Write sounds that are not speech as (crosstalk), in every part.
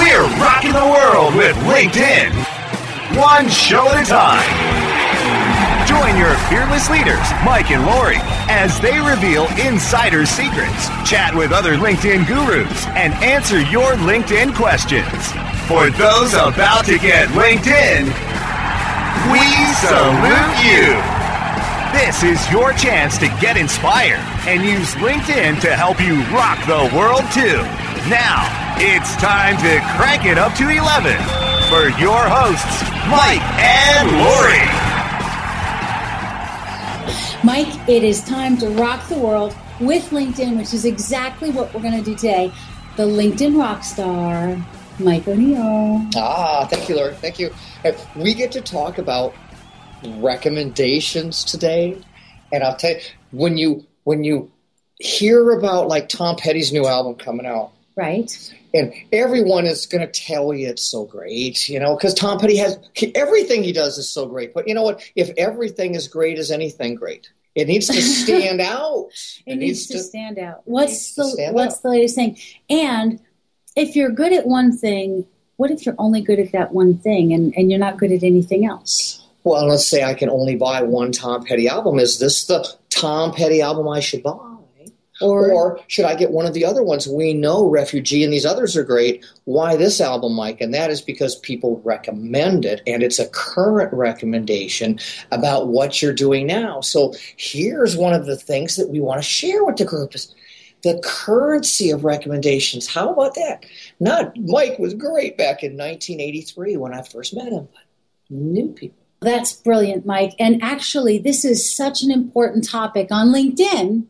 We're rocking the world with LinkedIn. One show at a time. Join your fearless leaders, Mike and Lori, as they reveal insider secrets, chat with other LinkedIn gurus, and answer your LinkedIn questions. For those about to get LinkedIn, we salute you. This is your chance to get inspired and use LinkedIn to help you rock the world too. Now, it's time to crank it up to 11 for your hosts, Mike and Lori. Mike, it is time to rock the world with LinkedIn, which is exactly what we're going to do today. The LinkedIn rock star, Mike O'Neill. Ah, thank you, Lori. Thank you. We get to talk about recommendations today, and I'll tell you when you when you hear about like Tom Petty's new album coming out, right? And everyone is going to tell you it's so great, you know, because Tom Petty has everything he does is so great. But you know what? If everything is great, is anything great? It needs to stand (laughs) out. It, it needs, needs, to, stand out. What's the what's out. the latest thing? And if you're good at one thing, what if you're only good at that one thing and, and you're not good at anything else? well, let's say I can only buy one Tom Petty album. Is this the Tom Petty album I should buy? Or, or, should I get one of the other ones? We know Refugee and these others are great. Why this album, Mike? And that is because people recommend it, and it's a current recommendation about what you're doing now. So here's one of the things that we want to share with the group is the currency of recommendations. How about that? Not Mike was great back in 1983 when I first met him, but new people that's brilliant, Mike. And actually, this is such an important topic on LinkedIn.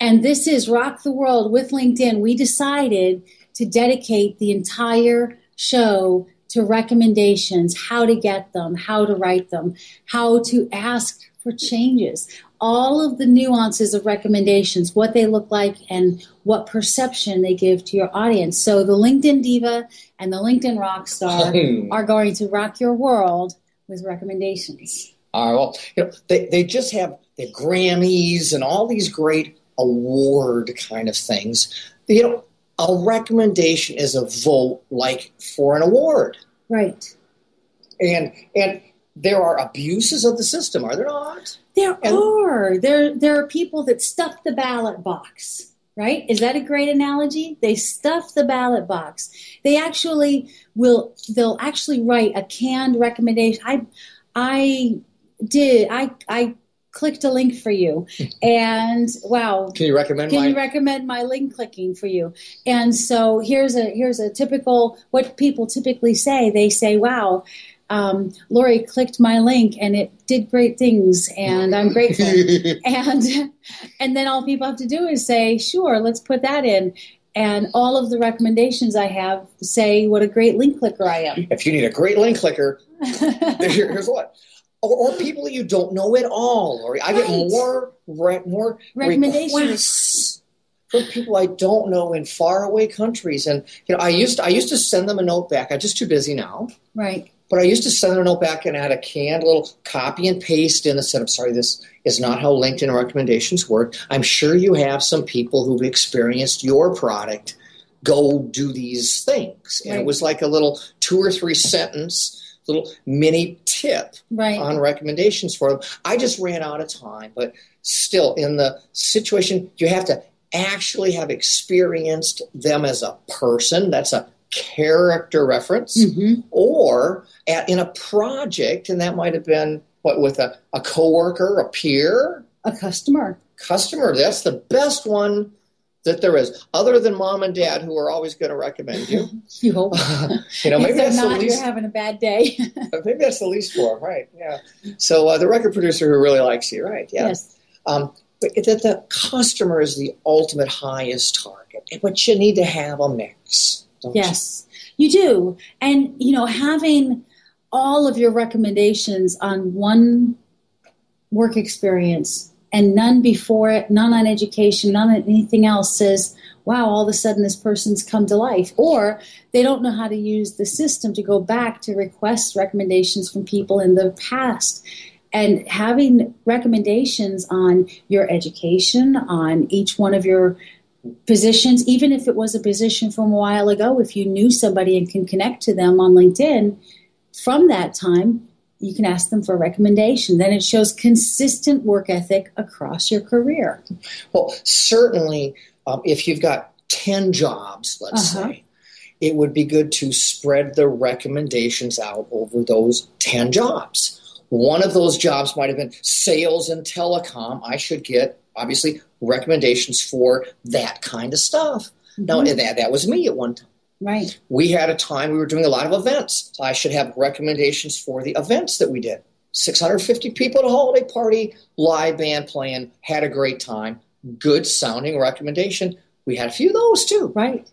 And this is Rock the World with LinkedIn. We decided to dedicate the entire show to recommendations, how to get them, how to write them, how to ask for changes, all of the nuances of recommendations, what they look like, and what perception they give to your audience. So the LinkedIn Diva and the LinkedIn Rockstar (laughs) are going to rock your world with recommendations? All right. Well, you know, they, they just have the Grammys and all these great award kind of things. You know, a recommendation is a vote like for an award. Right. And and there are abuses of the system, are there not? There and, are. There there are people that stuff the ballot box right? Is that a great analogy? They stuff the ballot box. They actually will. They'll actually write a canned recommendation. I, I did. I I clicked a link for you, (laughs) and wow. Can you recommend? Can my- you recommend my link clicking for you? And so here's a here's a typical what people typically say. They say, "Wow." um, Lori clicked my link and it did great things, and I'm grateful. (laughs) and and then all people have to do is say, sure, let's put that in. And all of the recommendations I have say what a great link clicker I am. If you need a great link clicker, (laughs) here's what. Or, or, people you don't know at all, Or I right. get more re- more recommendations. From people I don't know in faraway countries. And you know, I used to, I used to send them a note back. I'm just too busy now. Right. But I used to send a note back and add a canned little copy and paste in and said, I'm sorry, this is not how LinkedIn recommendations work. I'm sure you have some people who've experienced your product. Go do these things. And right. it was like a little two or three sentence little mini tip right. on recommendations for them. I just ran out of time, but still, in the situation, you have to actually have experienced them as a person. That's a character reference, mm-hmm. or at, in a project, and that might have been what with a, a coworker, a peer, a customer. Customer, that's the best one that there is, other than mom and dad, who are always going to recommend you. (laughs) you hope. (laughs) you know, maybe that's not, the least. You're having a bad day. (laughs) maybe that's the least for them, right? Yeah. So uh, the record producer who really likes you, right? Yeah. Yes. Um, but that the customer is the ultimate highest target, but you need to have a mix yes, you? you do. And, you know, having all of your recommendations on one work experience and none before it, none on education, none on anything else says, wow, all of a sudden this person's come to life. Or they don't know how to use the system to go back to request recommendations from people in the past. And having recommendations on your education, on each one of your positions, even if it was a position from a while ago, if you knew somebody and can connect to them on LinkedIn from that time, you can ask them for a recommendation. Then it shows consistent work ethic across your career. Well, certainly, um, if you've got 10 jobs, let's uh-huh. say, it would be good to spread the recommendations out over those 10 jobs. One of those jobs might have been sales and telecom. I should get, obviously, recommendations for that kind of stuff. Mm-hmm. Now, that, that was me at one time. Right. We had a time we were doing a lot of events. So I should have recommendations for the events that we did. 650 people at a holiday party, live band playing, had a great time, good sounding recommendation. We had a few of those too. Right.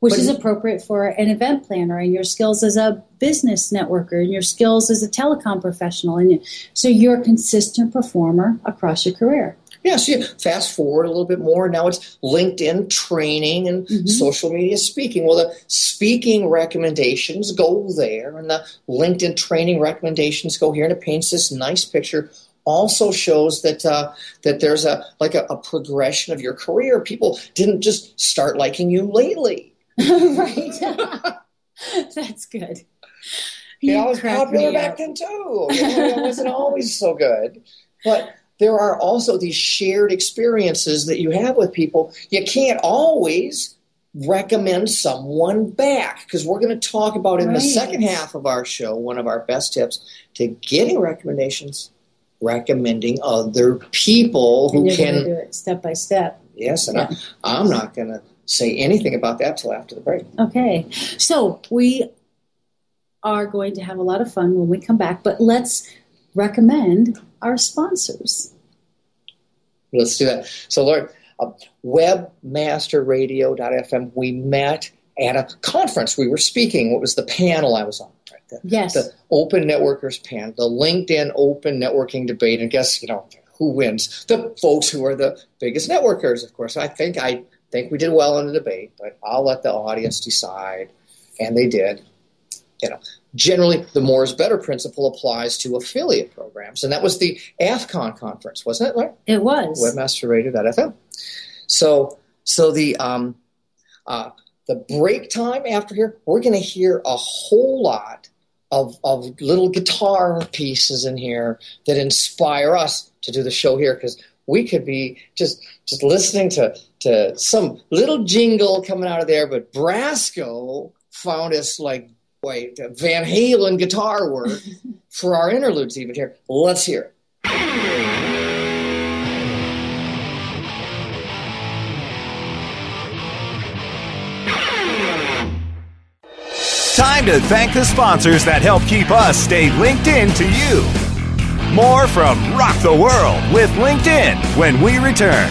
Which but, is appropriate for an event planner and your skills as a business networker and your skills as a telecom professional. And so you're a consistent performer across your career. Yeah, so you fast forward a little bit more. Now it's LinkedIn training and mm-hmm. social media speaking. Well, the speaking recommendations go there, and the LinkedIn training recommendations go here, and it paints this nice picture. Also shows that uh, that there's a like a, a progression of your career. People didn't just start liking you lately. (laughs) right. (laughs) That's good. You know, I was popular back then too. You know, I wasn't always so good. But there are also these shared experiences that you have with people. You can't always recommend someone back because we're going to talk about in right. the second half of our show one of our best tips to getting recommendations recommending other people who can do it step by step yes and yeah. I, i'm not going to say anything about that till after the break okay so we are going to have a lot of fun when we come back but let's recommend our sponsors. Let's do that. So, Lord, uh, webmasterradio.fm, we met at a conference. We were speaking. What was the panel I was on? Right? The, yes. The Open Networkers panel, the LinkedIn Open Networking Debate. And guess, you know, who wins? The folks who are the biggest networkers, of course. I think I think we did well in the debate, but I'll let the audience decide. And they did. You know, generally the more is better principle applies to affiliate programs. And that was the AFCON conference, wasn't it, Larry? It was. Webmasterradio.fm. So, so the, um, uh, the break time after here, we're going to hear a whole lot of, of little guitar pieces in here that inspire us to do the show here because we could be just just listening to, to some little jingle coming out of there, but Brasco found us like wait, Van Halen guitar work (laughs) for our interludes even here. Let's hear it. Time to thank the sponsors that help keep us stay linked in to you. More from Rock the World with LinkedIn when we return.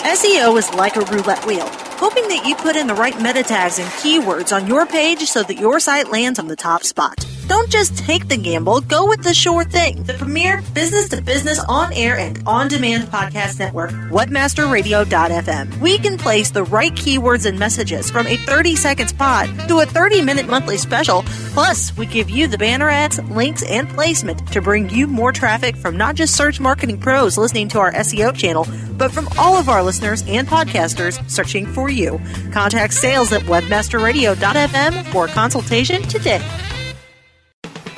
SEO is like a roulette wheel, hoping that you put in the right meta tags and keywords on your page so that your site lands on the top spot. Don't just take the gamble, go with the sure thing. The premier business to business on air and on demand podcast network, webmasterradio.fm. We can place the right keywords and messages from a 30 second spot to a 30 minute monthly special. Plus, we give you the banner ads, links, and placement to bring you more traffic from not just search marketing pros listening to our SEO channel, but from all of our listeners and podcasters searching for you. Contact sales at webmasterradio.fm for consultation today.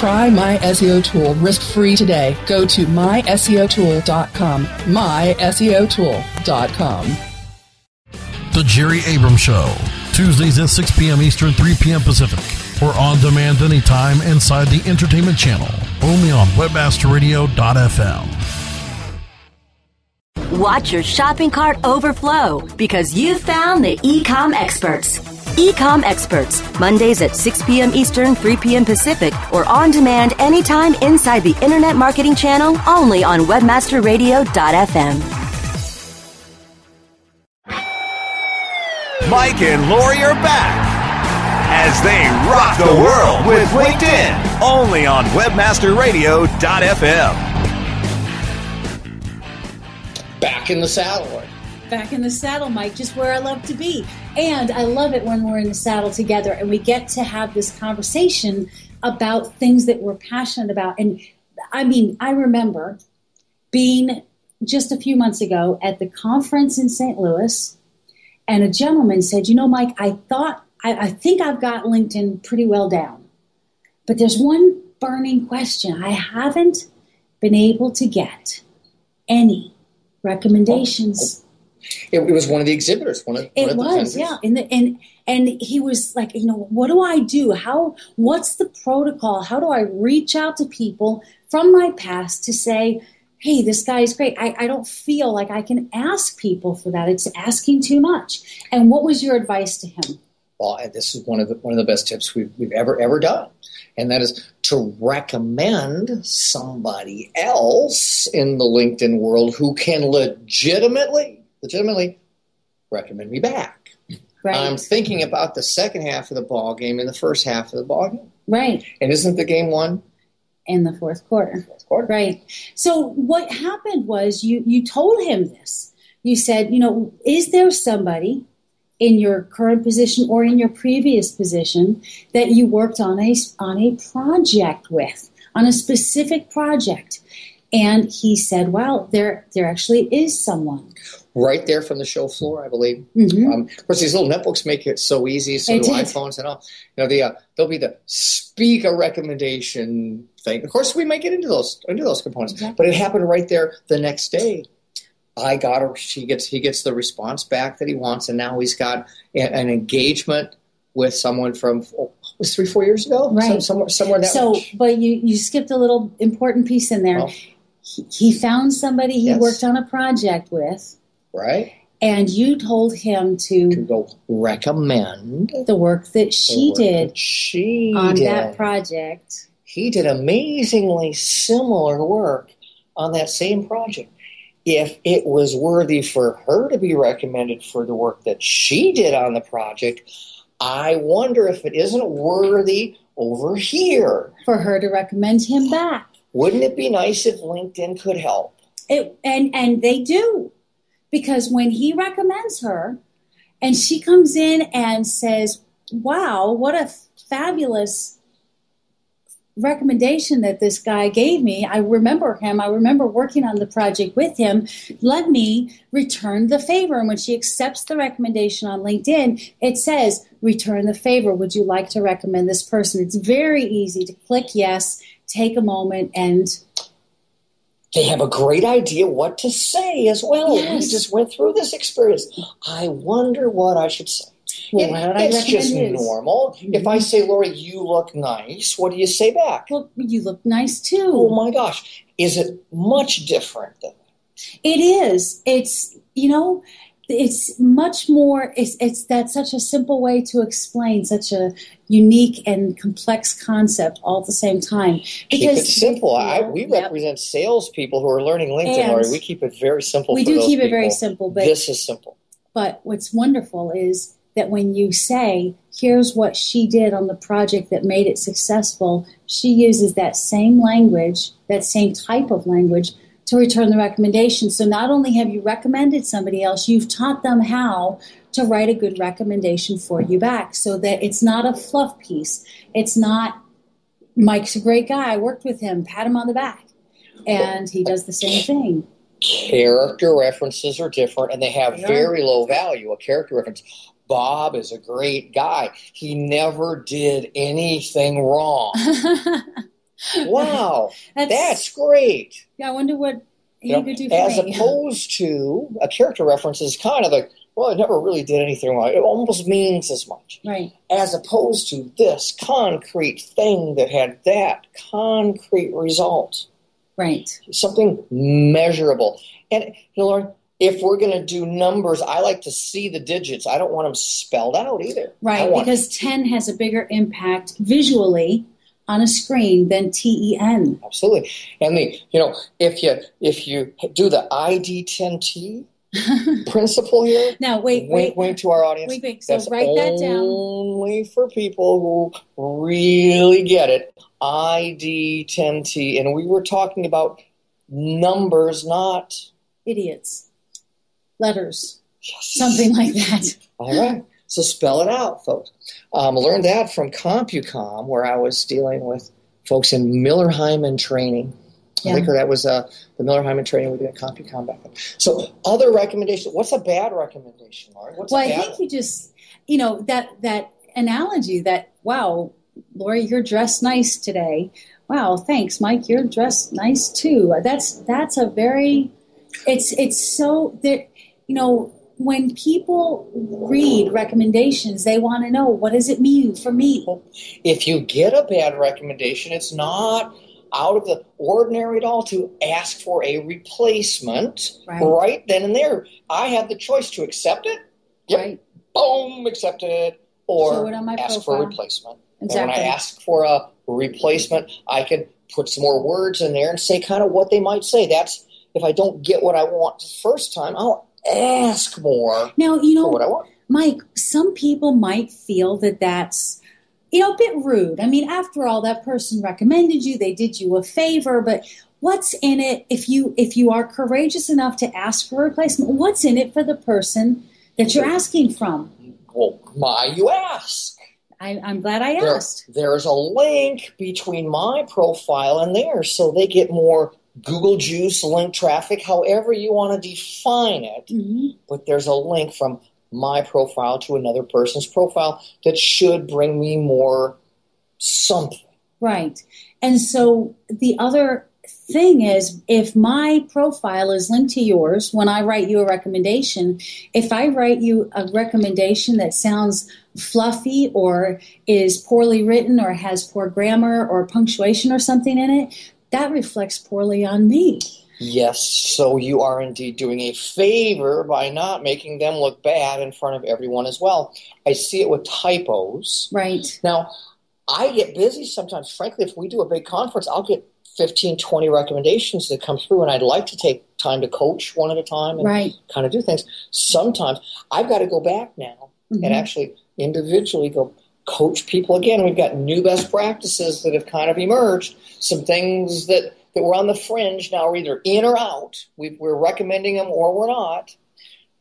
Try My SEO Tool risk-free today. Go to myseotool.com. myseotool.com. The Jerry Abrams Show, Tuesdays at 6 p.m. Eastern, 3 p.m. Pacific, or on demand anytime inside the Entertainment Channel, only on WebmasterRadio.fm. Watch your shopping cart overflow because you found the Ecom Experts. Ecom Experts, Mondays at 6 p.m. Eastern, 3 p.m. Pacific, or on demand anytime inside the Internet Marketing Channel only on WebmasterRadio.fm. Mike and Lori are back as they rock the world with LinkedIn only on WebmasterRadio.fm. Back in the saddle. Back in the saddle, Mike, just where I love to be. And I love it when we're in the saddle together and we get to have this conversation about things that we're passionate about. And I mean, I remember being just a few months ago at the conference in St. Louis, and a gentleman said, You know, Mike, I thought, I, I think I've got LinkedIn pretty well down. But there's one burning question I haven't been able to get any recommendations. It, it was one of the exhibitors. One of It one of the was, yeah. And, the, and and he was like, you know, what do I do? How? What's the protocol? How do I reach out to people from my past to say, hey, this guy is great. I, I don't feel like I can ask people for that. It's asking too much. And what was your advice to him? Well, this is one of the one of the best tips we've, we've ever ever done, and that is to recommend somebody else in the LinkedIn world who can legitimately legitimately recommend me back. Right. I'm thinking about the second half of the ball game and the first half of the ball game, right. and isn't the game won? In the fourth quarter. Fourth quarter. Right. So what happened was you you told him this. You said, you know, is there somebody in your current position or in your previous position that you worked on a on a project with, on a specific project? And he said, "Well, there there actually is someone." Right there from the show floor, I believe. Mhm. Um, of course, these little netbooks make it so easy. So do iPhones and all. You know, the uh, there'll be the speak a recommendation thing. Of course, we might get into those into those components, Exactly. but it happened right there the next day. I got her. She gets he gets the response back that he wants, and now he's got a- an engagement with someone from oh, was three four years ago, Right. Some- somewhere somewhere that. So, range. but you you skipped a little important piece in there. Oh. He, he found somebody he Yes. worked on a project with, right and you told him to to go recommend the work that she work did that she on did. that project. he did amazingly similar work on that same project. If it was worthy for her to be recommended for the work that she did on the project, I wonder if it isn't worthy over here. for her to recommend him back. Wouldn't it be nice if LinkedIn could help? It, and and they do because when he recommends her and she comes in and says, "Wow, what a fabulous recommendation that this guy gave me. I remember him. I remember working on the project with him. Let me return the favor." And when she accepts the recommendation on LinkedIn, it says, "Return the favor. Would you like to recommend this person?" It's very easy to click yes, take a moment and They have a great idea what to say as well. Yes. We just went through this experience. I wonder what I should say. Well, It- why don't I it's just normal. If I mm-hmm. say, Lori, you look nice, what do you say back? Well, you look nice too. Oh my gosh. Is it much different than It is. It's you know, it's much more. It's it's that's such a simple way to explain such a unique and complex concept all at the same time. keep it simple? I, we Yep. represent salespeople who are learning LinkedIn, And Lori. We keep it very simple. we do keep it very simple, but this is simple. But what's wonderful is that when you say, here's what she did on the project that made it successful, she uses that same language, that same type of language to return the recommendation. So not only have you recommended somebody else, you've taught them how to write a good recommendation for you back so that it's not a fluff piece. It's not, Mike's a great guy. I worked with him, pat him on the back. And he does the same thing. Character references are different and they have very low value. A character reference. Bob is a great guy. He never did anything wrong. (laughs) wow, (laughs) that's, that's, great. Yeah, I wonder what he you know, could do As me. opposed to a character reference is kind of a well, it never really did anything wrong. It almost means as much. Right. As opposed to this concrete thing that had that concrete result. Right. Something measurable. And, you know, Lauren, if we're going to do numbers, I like to see the digits. I don't want them spelled out either. Right, because 10 has a bigger impact visually on a screen than TEN. Absolutely. And the, you know, if you if you do the ID10T, (laughs) principle here. Now, wait, wink, wait, wink to our audience. Wait, wait. So That's write that down. Only for people who really get it. ID 10T, and we were talking about numbers, not idiots. Letters, yes. something like that. All right. So spell it out, folks. Um, learned that from CompuCom, where I was dealing with folks in Miller Heiman training yeah. Liquor, that was uh, the Miller Heiman training we did at CompuCom back then. So, other recommendations. What's a bad recommendation, Lauren? What's well, I think you just, you know, that that analogy that wow, Lori, you're dressed nice today. Wow, thanks, Mike. You're dressed nice too. That's that's a very, it's it's so that you know when people read recommendations, they want to know what does it mean for me. If you get a bad recommendation, it's not out of the ordinary at all to ask for a replacement right, right then and there. I have the choice to accept it. Yep. Right. Boom, accept it. Or ask profile. for a replacement. Exactly. And when I ask for a replacement, I can put some more words in there and say kind of what they might say. That's if I don't get what I want the first time, I'll ask more. Now you know what I want. Mike, some people might feel that that's you know, a bit rude. I mean, after all, that person recommended you, they did you a favor, but what's in it if you if you are courageous enough to ask for a replacement? What's in it for the person that you're asking from? Well, why you ask? I, am glad I asked. There, there's a link between my profile and theirs, so they get more Google Juice link traffic, however you want to define it. Mm-hmm. But there's a link from my profile to another person's profile that should bring me more something. Right. And so the other thing is if my profile is linked to yours when I write you a recommendation, if I write you a recommendation that sounds fluffy or is poorly written or has poor grammar or punctuation or something in it, that reflects poorly on me. Yes, so you are indeed doing a favor by not making them look bad in front of everyone as well. I see it with typos. Right. Now, I get busy sometimes. Frankly, if we do a big conference, I'll get 15, 20 recommendations that come through, and I'd like to take time to coach one at a time and right. kind of do things. Sometimes I've got to go back now mm-hmm. and actually individually go coach people again. We've got new best practices that have kind of emerged, some things that that were on the fringe now are either in or out. We, are recommending them or we're not.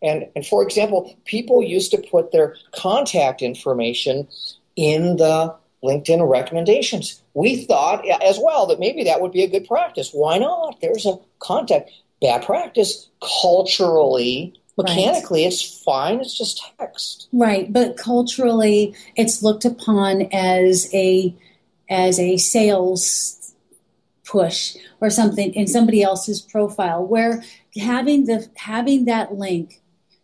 And, and for example, people used to put their contact information in the LinkedIn recommendations. We thought as well that maybe that would be a good practice. Why not? There's a contact. Bad practice culturally, mechanically, right. it's fine. It's just text. Right, but culturally, it's looked upon as a as a sales push or something in somebody else's profile where having the having that link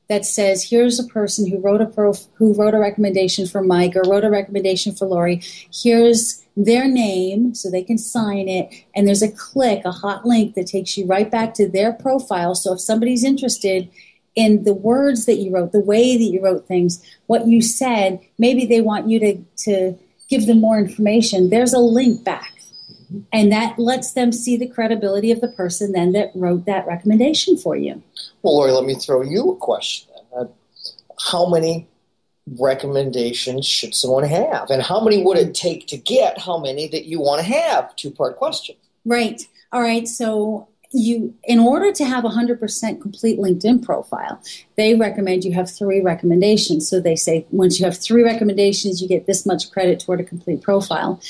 that says here's a person who wrote a pro who wrote a recommendation for Mike or wrote a recommendation for Lori here's their name so they can sign it and there's a click a hot link that takes you right back to their profile so if somebody's interested in the words that you wrote the way that you wrote things what you said maybe they want you to to give them more information there's a link back and that lets them see the credibility of the person then that wrote that recommendation for you. Well, Lori, let me throw you a question. Uh, how many recommendations should someone have? And how many would it take to get how many that you want to have? Two part question. Right. All right. So, you in order to have a 100% complete linkedin profile they recommend you have three recommendations. So they say once you have three recommendations you get this much credit toward a complete profile.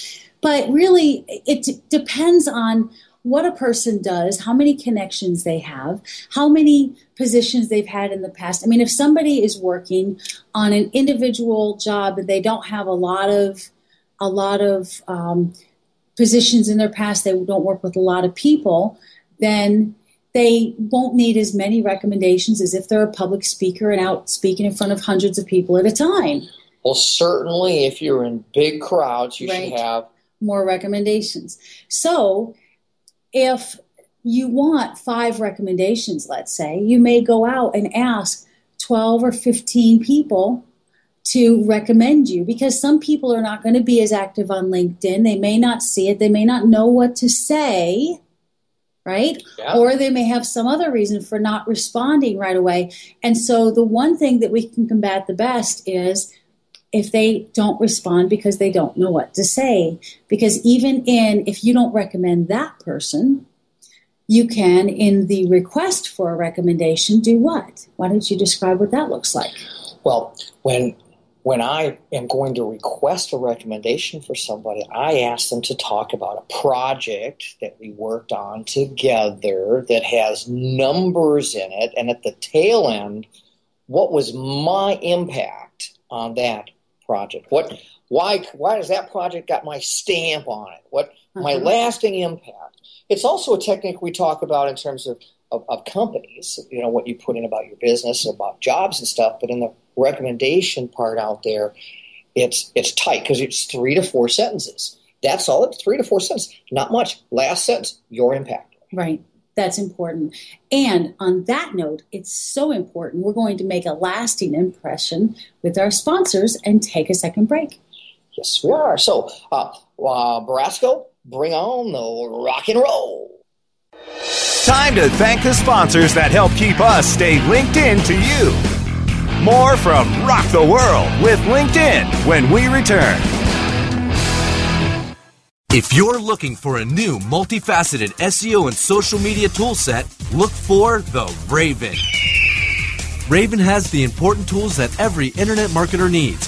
But really it d- depends on what a person does how many connections they have how many positions they've had in the past. I mean if somebody is working on an individual job and they don't have a lot of a lot of um, positions in their past they don't work with a lot of people then they won't need as many recommendations as if they're a public speaker and out speaking in front of hundreds of people at a time. Well, certainly, if you're in big crowds, you right. should have more recommendations. So, if you want five recommendations, let's say, you may go out and ask 12 or 15 people to recommend you because some people are not going to be as active on LinkedIn. They may not see it, they may not know what to say right? Yeah. Or they may have some other reason for not responding right away. And so the one thing that we can combat the best is if they don't respond because they don't know what to say. Because even in, if you don't recommend that person, you can, in the request for a recommendation, do what? Why don't you describe what that looks like? Well, when when I am going to request a recommendation for somebody, I ask them to talk about a project that we worked on together that has numbers in it, and at the tail end, what was my impact on that project? What why why does that project got my stamp on it? What my mm-hmm. lasting impact? It's also a technique we talk about in terms of of, of, companies, you know, what you put in about your business, about jobs and stuff. But in the recommendation part out there, it's it's tight because it's three to four sentences. That's all. It's three to four sentences, not much. Last sentence, your impact. Right. That's important. And on that note, it's so important. We're going to make a lasting impression with our sponsors and take a second break. Yes, we are. So, uh, uh, Barasco, bring on the rock and roll. Time to thank the sponsors that help keep us stay linked in to you. More from Rock the World with LinkedIn when we return. If you're looking for a new multifaceted SEO and social media toolset, look for the Raven. Raven has the important tools that every internet marketer needs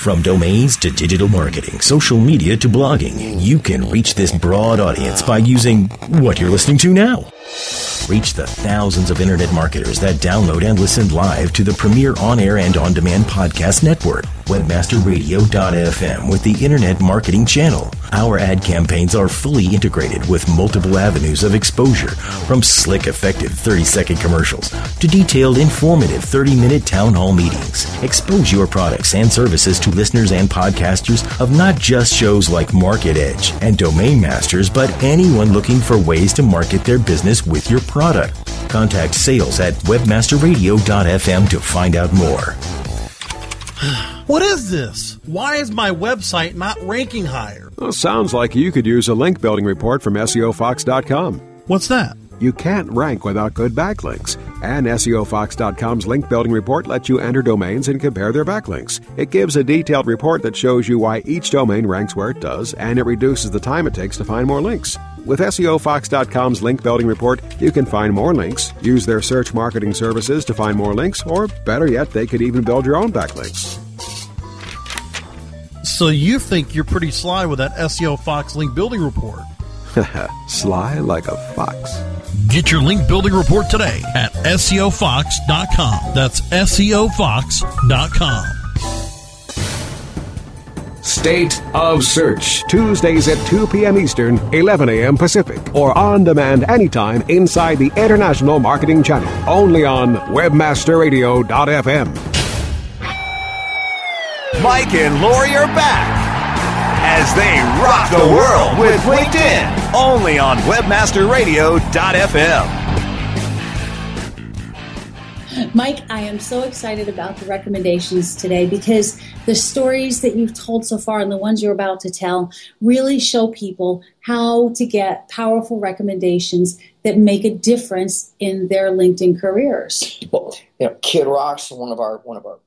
From domains to digital marketing, social media to blogging, you can reach this broad audience by using what you're listening to now. Reach the thousands of internet marketers that download and listen live to the premier on-air and on-demand podcast network, webmasterradio.fm with the Internet Marketing Channel. Our ad campaigns are fully integrated with multiple avenues of exposure, from slick, effective 30-second commercials to detailed, informative 30-minute town hall meetings. Expose your products and services to listeners and podcasters of not just shows like Market Edge and Domain Masters, but anyone looking for ways to market their business with your product. Contact sales at webmasterradio.fm to find out more. What is this? Why is my website not ranking higher? Well, sounds like you could use a link building report from SEOFox.com. What's that? You can't rank without good backlinks. And SEOFox.com's link building report lets you enter domains and compare their backlinks. It gives a detailed report that shows you why each domain ranks where it does, and it reduces the time it takes to find more links. With SEOFox.com's link building report, you can find more links, use their search marketing services to find more links, or better yet, they could even build your own backlinks. So you think you're pretty sly with that SEO Fox link building report? (laughs) sly like a fox. Get your link building report today at SEOFox.com. That's SEOFox.com. State of Search, Tuesdays at 2 p.m. Eastern, 11 a.m. Pacific, or on demand anytime inside the International Marketing Channel, only on WebmasterRadio.fm. Mike and Lori are back as they rock the world with LinkedIn, only on WebmasterRadio.fm. Mike, I am so excited about the recommendations today because the stories that you've told so far and the ones you're about to tell really show people how to get powerful recommendations that make a difference in their LinkedIn careers. Well, you know, Kid Rock's one of our one of our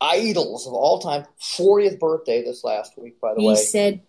idols of all time. 40th birthday this last week, by the he way. He said,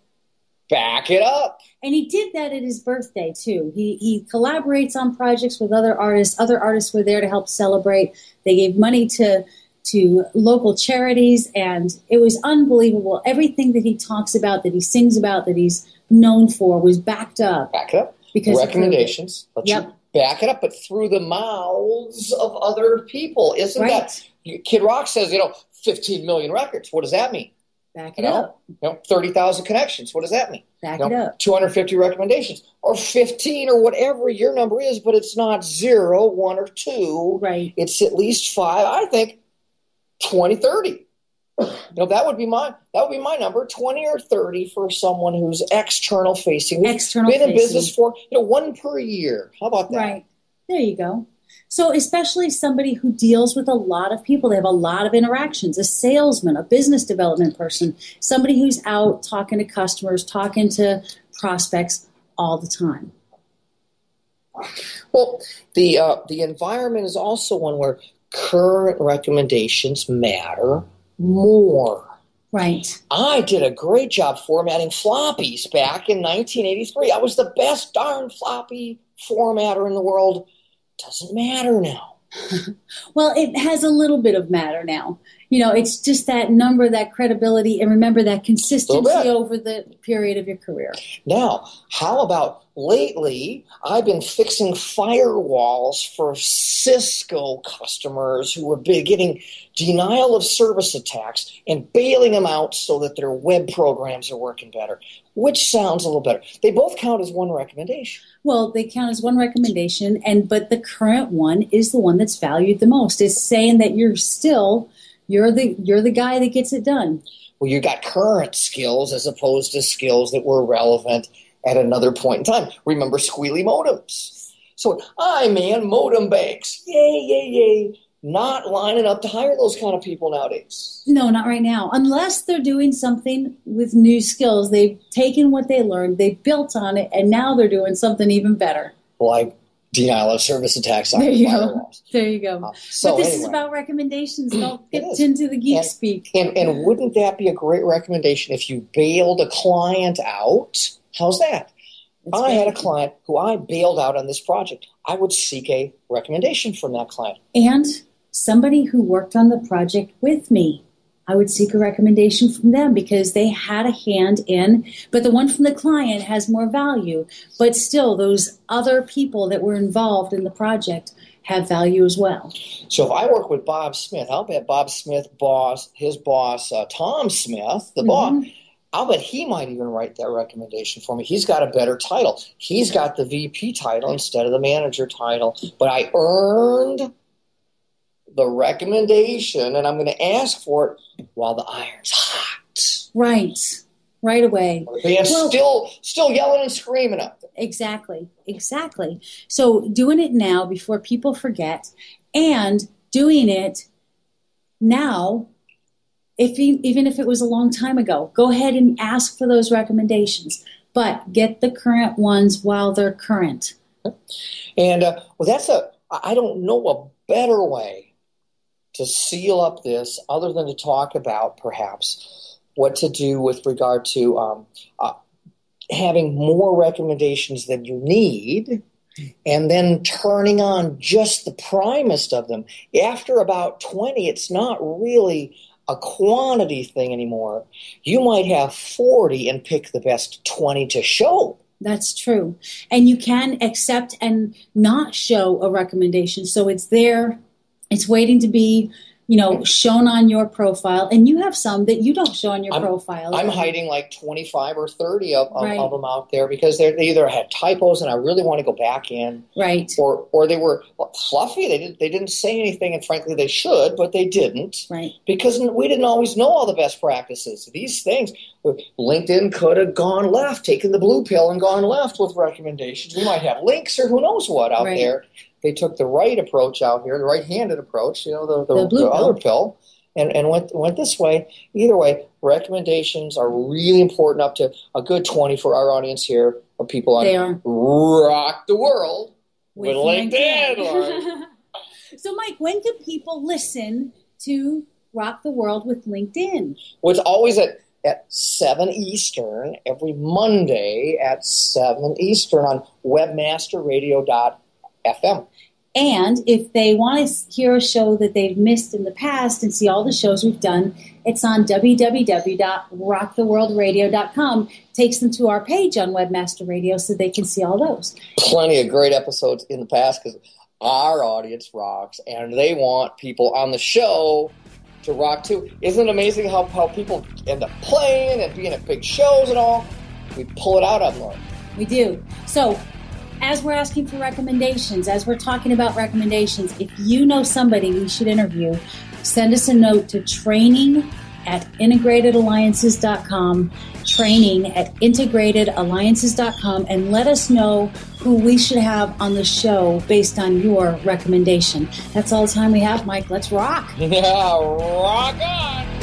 "Back it up." And he did that at his birthday too. He he collaborates on projects with other artists. Other artists were there to help celebrate. They gave money to to local charities, and it was unbelievable. Everything that he talks about, that he sings about, that he's known for, was backed up. Back it up. Because recommendations. Yep. back it up, but through the mouths of other people. Isn't right. that Kid Rock says? You know, 15 million records. What does that mean? Back it you know, up. You know, 30,000 connections. What does that mean? Back you know, it up. 250 recommendations or 15 or whatever your number is, but it's not zero, one, or two. Right. It's at least five. I think 20, 30. You know, that would be my that would be my number, 20 or 30 for someone who's external facing. External been in business for, you know, one per year. How about that? Right. There you go. So, especially somebody who deals with a lot of people, they have a lot of interactions, a salesman, a business development person, somebody who's out talking to customers, talking to prospects all the time. Well, the uh, the environment is also one where current recommendations matter more. Right. I did a great job formatting floppies back in 1983. I was the best darn floppy formatter in the world. Doesn't matter now. (laughs) well, it has a little bit of matter now. You know, it's just that number, that credibility, and remember that consistency over the period of your career. Now, how about lately? I've been fixing firewalls for Cisco customers who were getting denial of service attacks and bailing them out so that their web programs are working better. Which sounds a little better? They both count as one recommendation. Well, they count as one recommendation, and but the current one is the one that's valued the most. It's saying that you're still you're the you're the guy that gets it done. Well, you got current skills as opposed to skills that were relevant at another point in time. Remember squealy modems. So I man modem banks. Yay, yay, yay. Not lining up to hire those kind of people nowadays. No, not right now. Unless they're doing something with new skills. They've taken what they learned, they built on it, and now they're doing something even better. Like denial of service attacks on there you firewalls. go. There you go. Uh, so but this anyway. is about recommendations. Don't get into the geek And- speak. And, and wouldn't that be a great recommendation if you bailed a client out? How's that? I had a client who I bailed out on this project. I would seek a recommendation from that client. and somebody who worked on the project with me. I would seek a recommendation from them because they had a hand in, but the one from the client has more value. But still, those other people that were involved in the project have value as well. So if I work with Bob Smith, I'll bet Bob Smith boss, his boss, uh, Tom Smith, the boss, I'll bet he might even write that recommendation for me. He's got a better title. He's got the VP title instead of the manager title. But I earned the recommendation, and I'm going to ask for it while the iron's hot. Right, right away. Band's Well- still still yelling and screaming up there. Exactly, exactly. So doing it now before people forget, and doing it now, if even if it was a long time ago, go ahead and ask for those recommendations, but get the current ones while they're current. And uh, well, that's a. I don't know a better way to seal up this other than to talk about perhaps what to do with regard to um, uh, having more recommendations than you need. And then turning on just the primest of them. After about 20, it's not really a quantity thing anymore. You might have 40 and pick the best 20 to show. That's true. And you can accept and not show a recommendation. So it's there, it's waiting to be, you know, shown on your profile. And you have some that you don't show on your I'm- profile. I'm hiding like 25 or 30 of, of, Right. of them out there because they either had typos and I really want to go back in, Right. or or they were fluffy. They didn't they didn't say anything, and frankly they should, but they didn't Right. because we didn't always know all the best practices. These things, uh, LinkedIn could have gone left, taken the blue pill and gone left with recommendations. We might have links or who knows what out Right. there. They took the right approach out here, the right-handed approach, you know, the, the, The the other pill. and, and went went this way. Either way, recommendations are really important. Up to a good twenty for our audience here of people on They are. Rock the World with, With LinkedIn. LinkedIn. (laughs) So, Mike, when can people listen to Rock the World with LinkedIn? Well, it's always at at seven Eastern every Monday at seven Eastern on webmasterradio.fm. And if they want to hear a show that they've missed in the past and see all the shows we've done, it's on www.rocktheworldradio.com. Takes them to our page on Webmaster Radio so they can see all those. Plenty of great episodes in the past because our audience rocks and they want people on the show to rock too. Isn't it amazing how, how people end up playing and being at big shows and all? We pull it out of them. We do. So, as we're asking for recommendations, as we're talking about recommendations, if you know somebody we should interview, send us a note to training at integratedalliances.com, training at integratedalliances.com, and let us know who we should have on the show based on your recommendation. That's all the time we have, Mike. Let's rock. (laughs) Yeah, rock on!